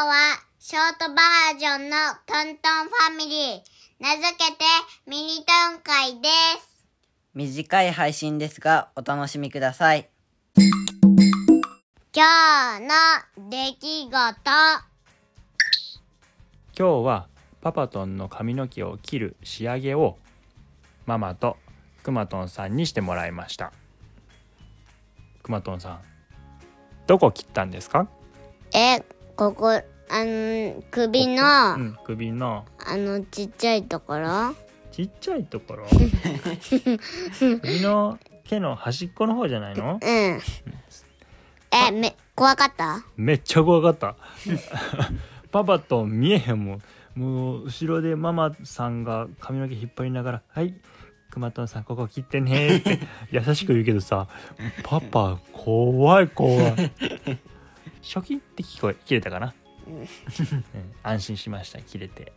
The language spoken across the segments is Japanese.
トントンファミリー。名付けてミニトン会です。短い配信ですが、お楽しみください。今日の出来事。今日はパパトンの髪の毛を切る仕上げをママとくまとんさんにしてもらいましたくまとんさんどこ切ったんですか？え、ここ、あの、首の、うん、首の。あの、ちっちゃいところ。ちっちゃいところ？首の毛の端っこの方じゃないの？うん。え、め、怖かった？めっちゃ怖かった。パパと見えへんもん。もう後ろでママさんが髪の毛引っ張りながら「はいくまとんさんここ切ってね」って優しく言うけどさ パパ怖い怖い。ショキって聞こえ切れたかな、うん 安心しました切れて。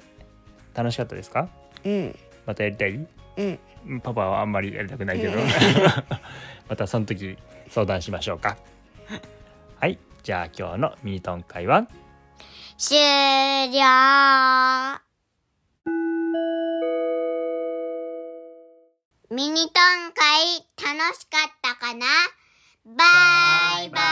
楽しかったですか？うん。またやりたい？うん。パパはあんまりやりたくないけど。またその時相談しましょうか。はいじゃあ今日のミニトン会は？終了。ミニトン会楽しかったかな？バイバイ